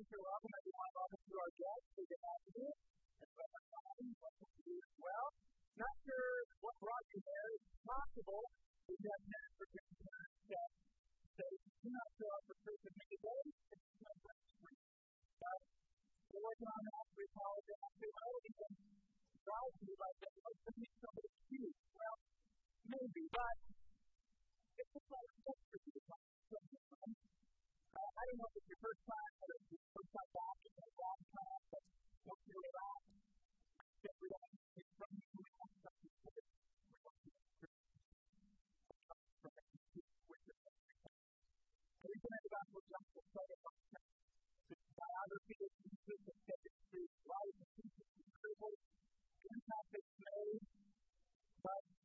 things are up, and I do want to our guests who get happy to and so my family to do as well. Not sure what brought you there. It's possible that you have an African guest. So if you do not show up for church with me today, it's my friend for you. But we're working on that. We apologize. We know oh, we can drive like that. Let's meet somebody cute. Well, maybe, but it's just like a for you to come. I don't know if it's your first time, but it's your first time back in a long time, but don't feel it out. Just relax. It's from you. We want something to do. We want to Everything in the gospel jumps to play about the biography of Jesus and dentistry, life of Jesus, and privilege, impact it's made, but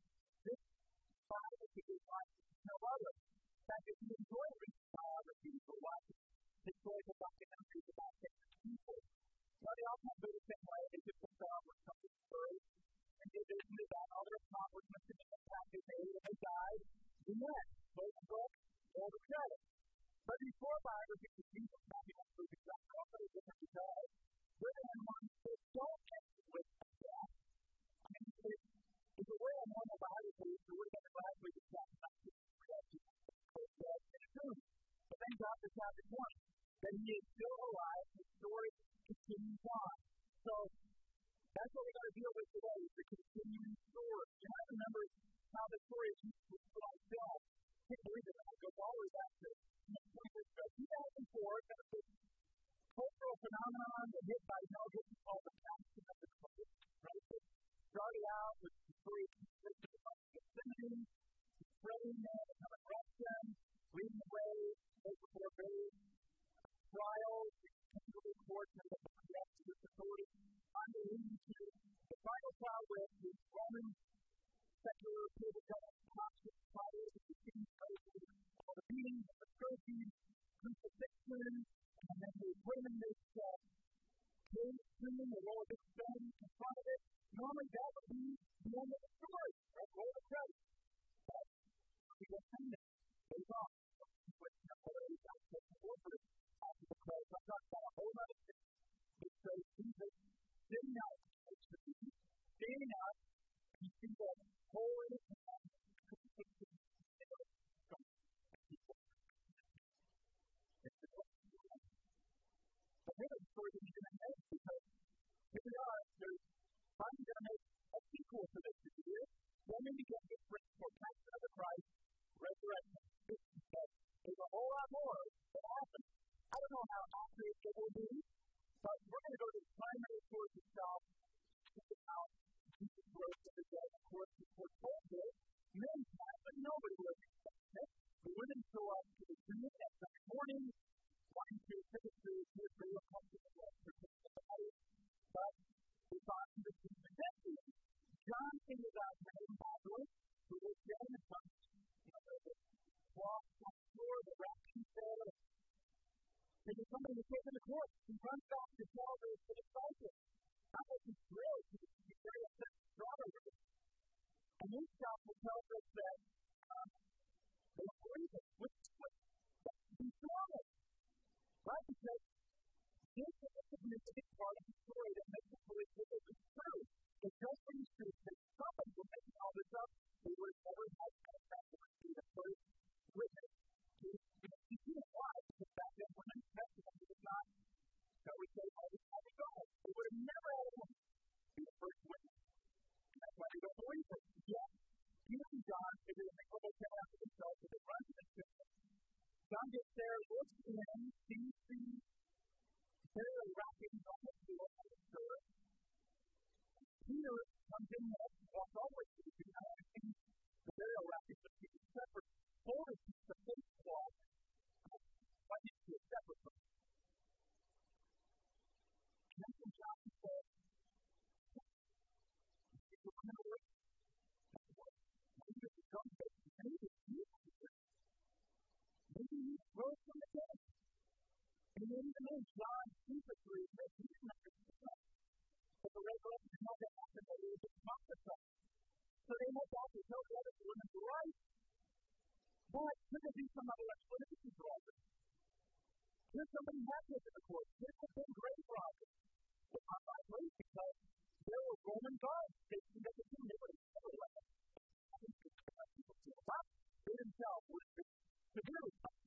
Amen. course, he runs back to tell the, the disciples. Not that he's thrilled, he's very upset, and this gospel tells us that And even though John super agrees that he didn't understand, but the resurrection is to happen, but it was just prophesied. So they must also tell the other women to right. But could there be some other explanation for all this? Could somebody have this in the court? Could it have been great Robert? Well, I'm not because there were Roman guards. They didn't make it seem they were everywhere. They didn't tell what to do. So there was something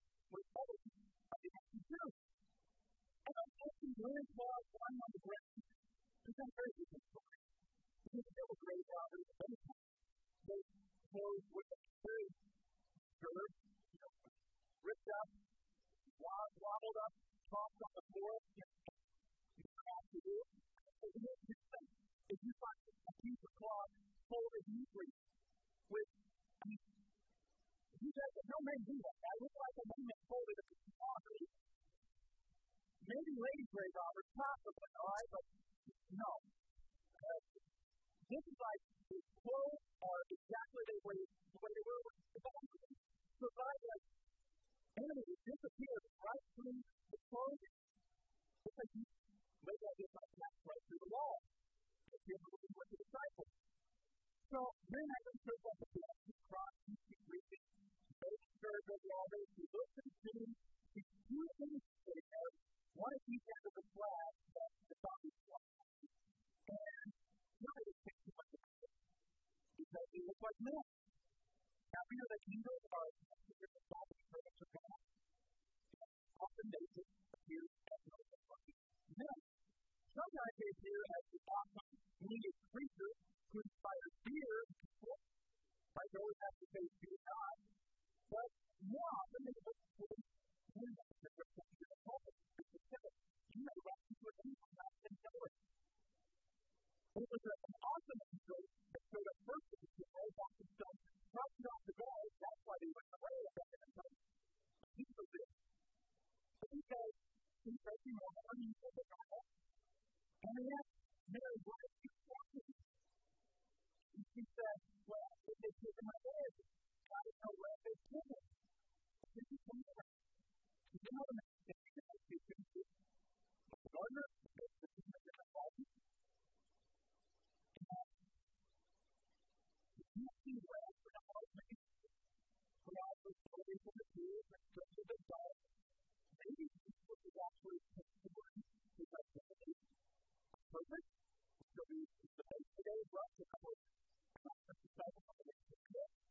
was told by the empty tomb. And those empty ruined claws lying on the ground present a very different story. Because there were grave robbers of any kind. Those clothes were very disturbed, you know, ripped up, wobbled up, tossed on the floor. You know, have to do. it. If you find a piece of cloth folded neatly with, I mean, you guys, no men do that. I look like a man folded a cloth. Maybe lady grave robbers, possibly, all right, but no. Uh, this is like the clothes are exactly the way, the way they were. So God, like, enemy disappeared right through the clothing. It's like maybe I get my tax right through the wall. If you're looking for the disciples. So then I serve up the those serve the water, he looks at the tomb, he two things there, one of each end of the flag that the body was And really it too much of it. Because they look like men. Now we know that angels are considered the body of God. Often they just appear as men. Sometimes they appear as the awesome winged creature who inspires fear people. Like always have to say fear God. But more often they look that are the pulpit. You run into a people not in knowing. It was an awesome angel that showed up first with the roll off the stone, crossed off the guard. That's why they went away a second and said, He was there. But he says, He's taking a warning of the Bible. And yet, Mary, what is she talking And she said, Well, if they take my head, I where they put it. This is the You know the message that you can do. The gardener, the business in the body. And you see where for the heart makes for all the stories of the tools and such of the dark. Maybe this is actually testimony to that perfect. So we, the today is rough, a couple of disciples on the way to the And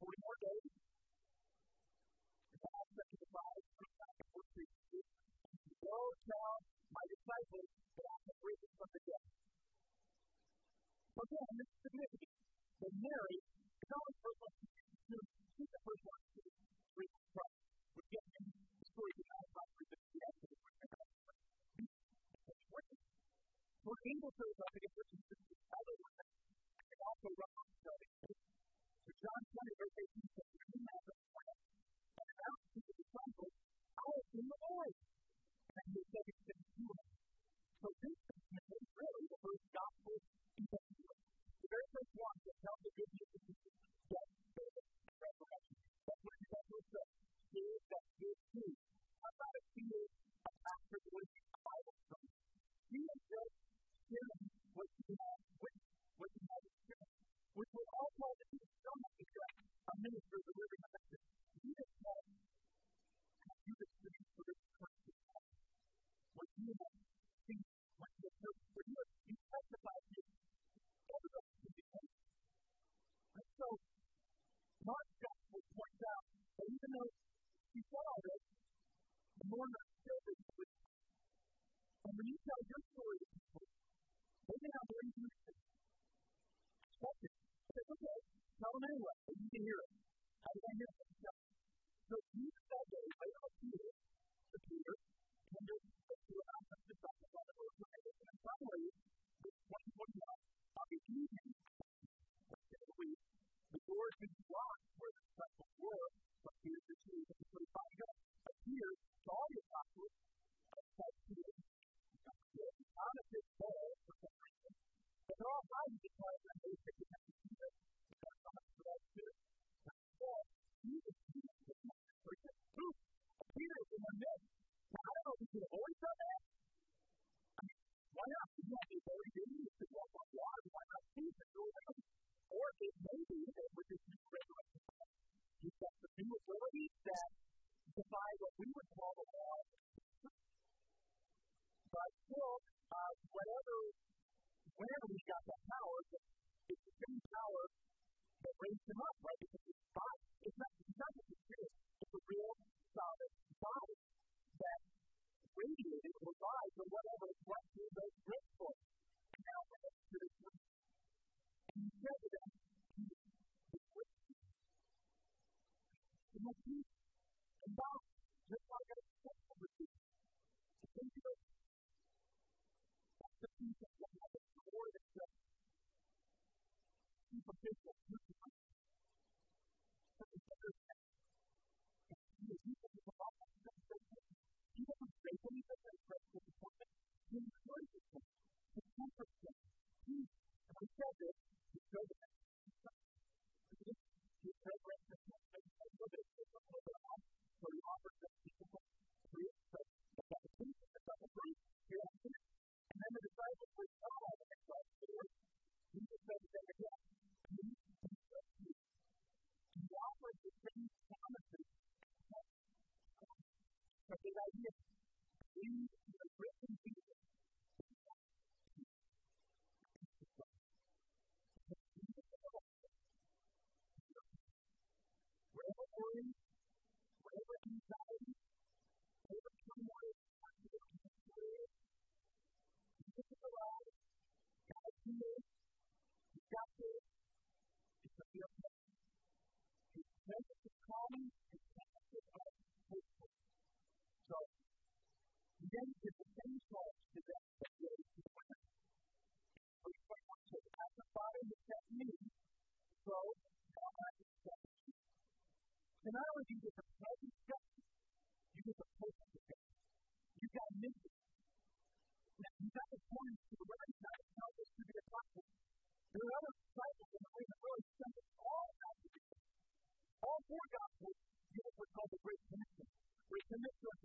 For 40 more days, God said to the five, Go tell my disciples that I have risen from the dead. Again, this is significant. Mary not the one to she's the first one to reach Christ. We get in the story the dead. Shows up against which is the other and also run on the John 20, verse 18 says, you have a plan, and announce to the disciples, I have seen the Lord. And he said, raise him up, right? Because his body, it's not, it's not just a spirit, it's a real, solid body that radiated and provides or whatever it's what he was built for. Now, when it's to the and he said to them, and now, just like I said, to think of it, that's the piece of what happens to the Lord itself. Superficial, And not only do you get the presence of God, you get the presence of God. You got mission. Now, you got the point to recognize how this should be a problem. There are other disciples in the way that really send us all out to all four gospels give us what's called the Great Commission, We commit to a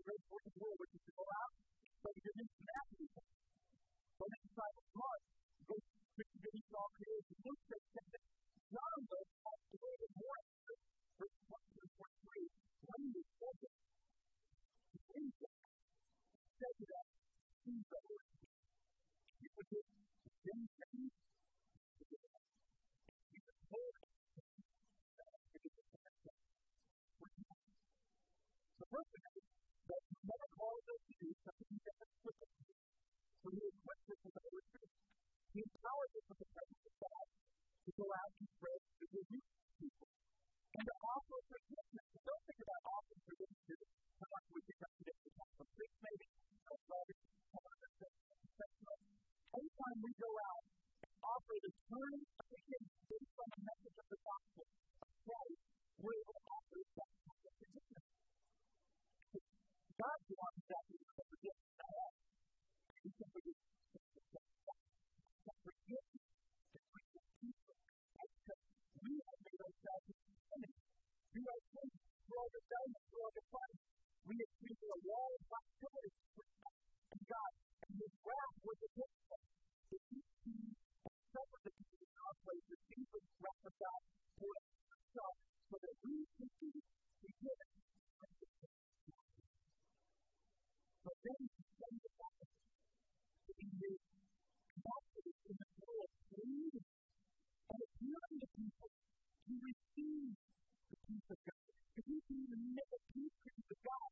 peace of God. Because we can even make a peace with God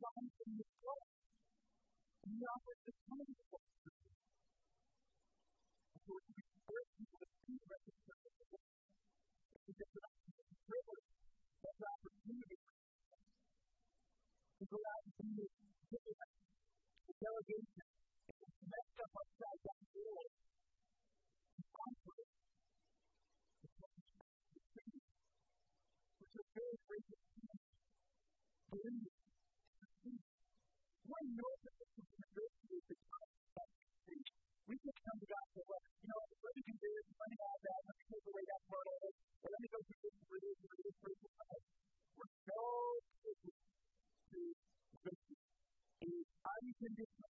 from the soul. And he offers this wonderful scripture. And so we encourage people to see the reconciliation of God. Because that's a privilege, that's an opportunity to go out and do this delegation the way that part is. And let me go through this for you, for this for you. We're so busy to mercy. It is unconditional.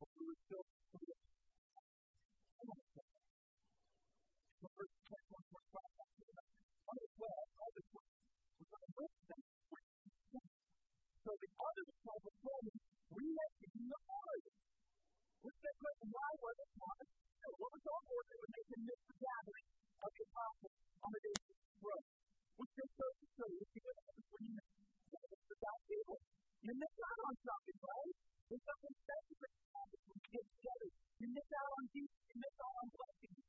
So the other disciples told him, we have to be the Lord. Which they couldn't, why was it Thomas? So what was on board that would they him miss the gathering of the apostles on the day of the road? Which they chose to show you, because it was when you missed the gospel. You on something, right? There's something special that happens when we get together. You miss out on peace, you miss out on blessings.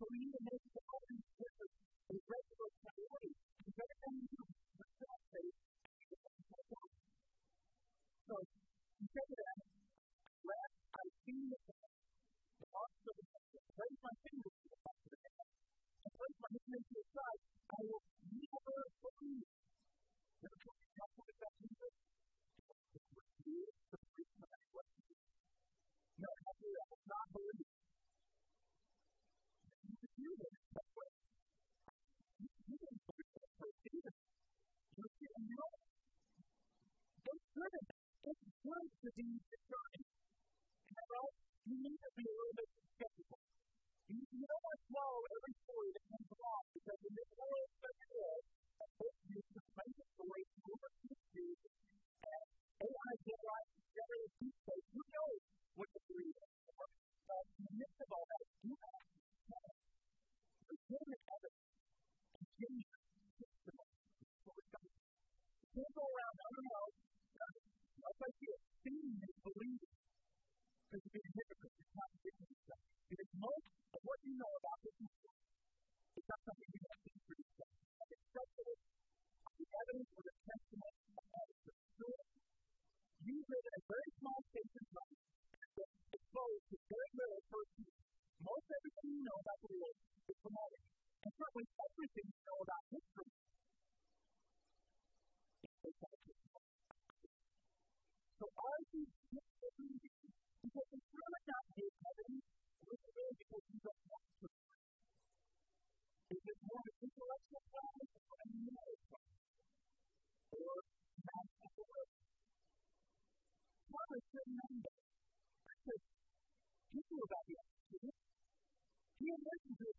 So we need to make it's good to be discerning. Am right? You need to be a little bit skeptical. You, you don't want to follow every story that comes along because in this world such as a book is the basic way to work with you and AI is AI is better than people. Who knows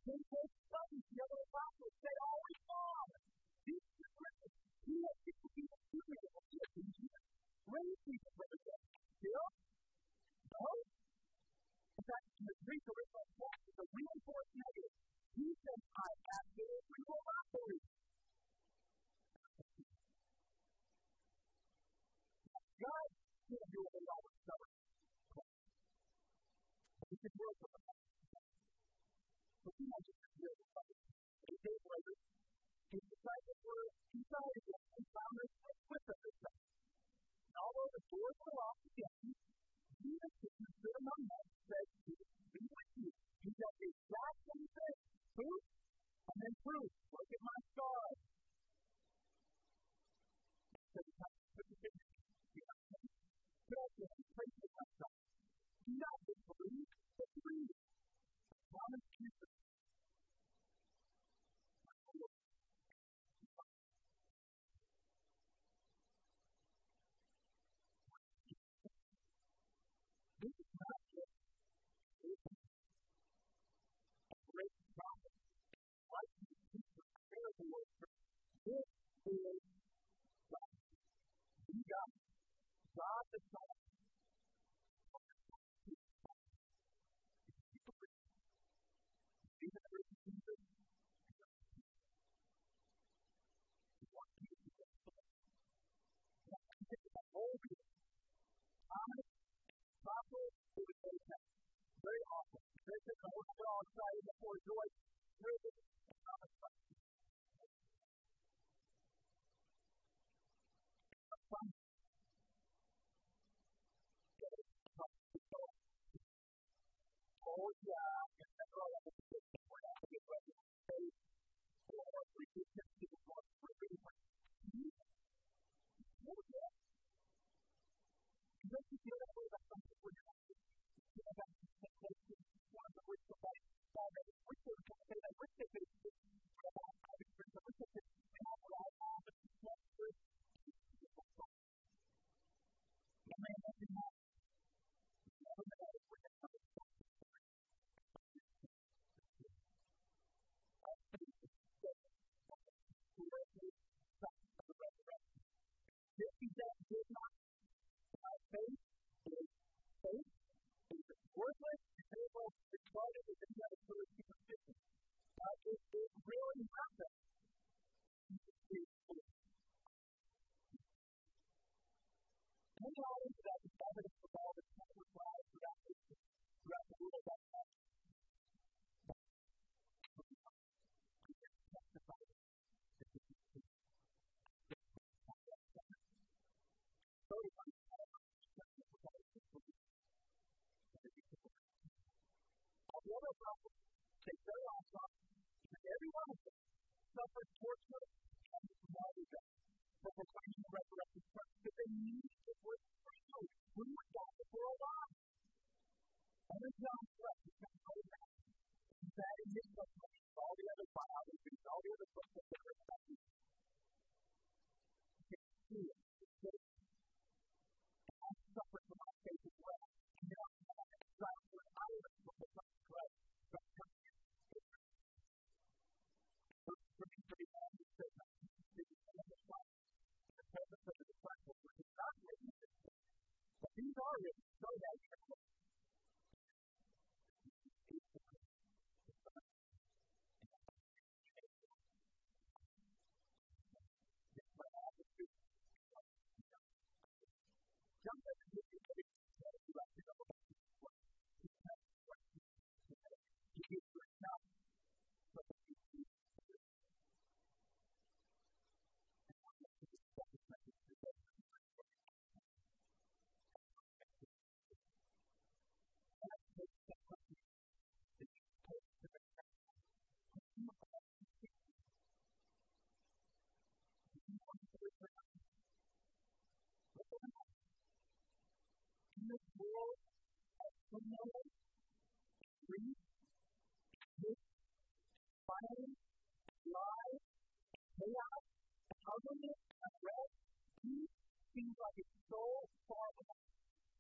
Я был very often. They said, I want to get on veces yo la voy bastante fuerte. Yo la voy. started take their lives off, and every one of them suffered torture and is martyrdom for proclaiming the resurrected Christ because they knew it was true. We would die if we're. And then John Fleck is going to go back. That in his book, all the other biographies, all the other books that they're respecting, target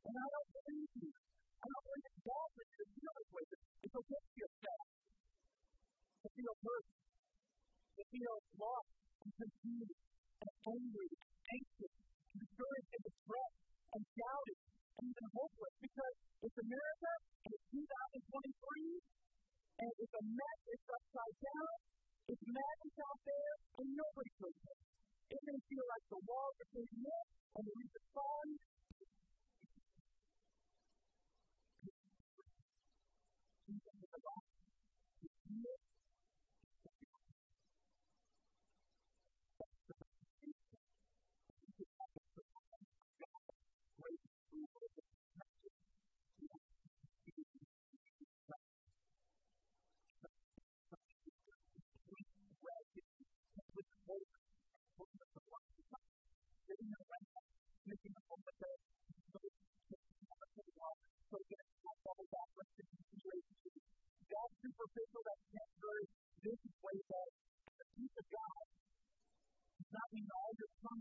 And I don't believe you. I'm not believe it's God that you deal with it. It's okay to feel sad, to feel hurt, to feel lost, and confused, and angry, anxious, and discouraged, and distressed, and doubted, and even hopeless. Because it's America,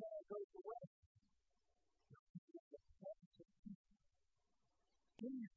man goes away. Then you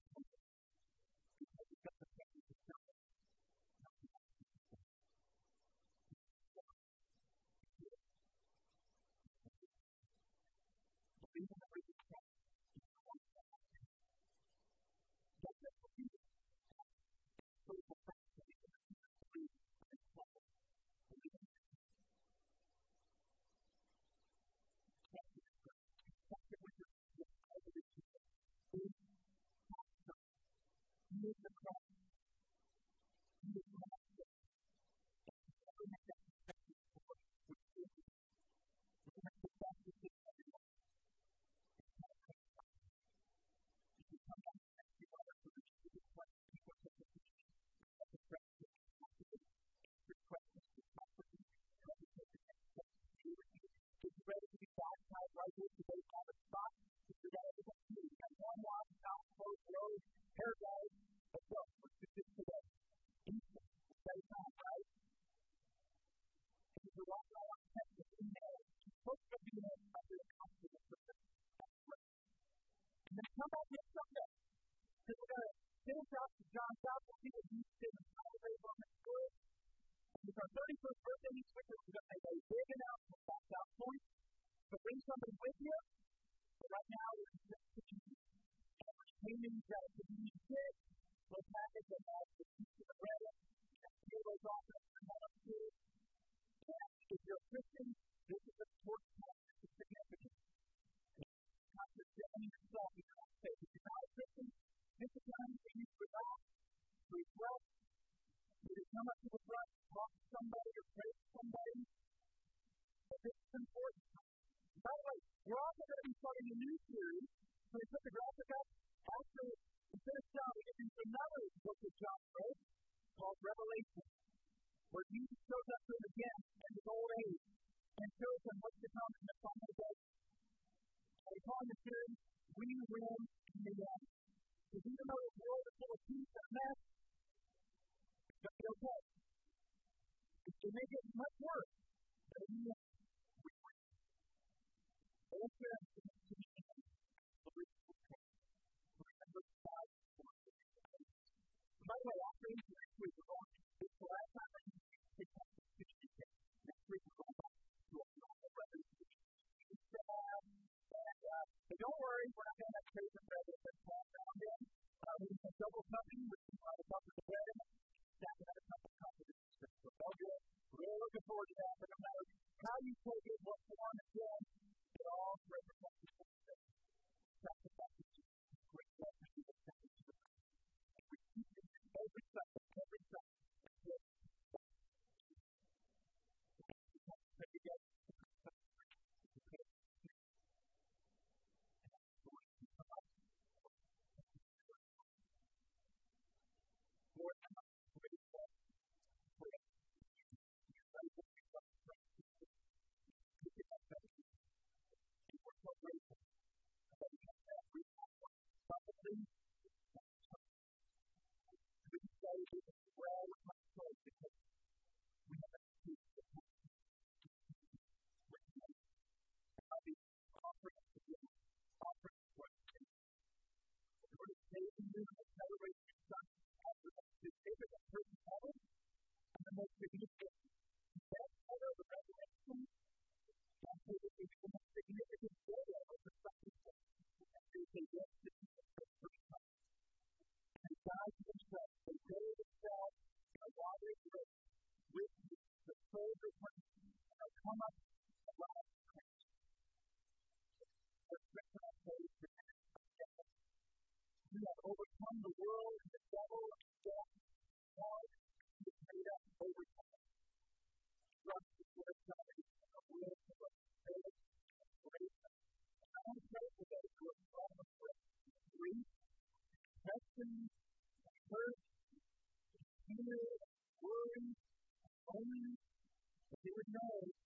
happy for his birthday. He's where Jesus shows up to him again in his old age and shows him what's to come in the final day. And we call the series We Win in the End. Because even though the world is full of peace and mess, it's going to be okay. It may get much worse, but in the end, we win. Let's get don't worry, we're not going to have crazy with this fall down in. Uh, we have double cupping with uh, the cup of the bread, stack another cup of cup of the So all good. Really looking forward to that. But no matter how you take it, what form it's in, it all represents the same the fact that great Is we have a of with me. I'll be offering to you, offering you. In order to save you and as the most significant person ever and the event ever, the and is the most significant day only that they would know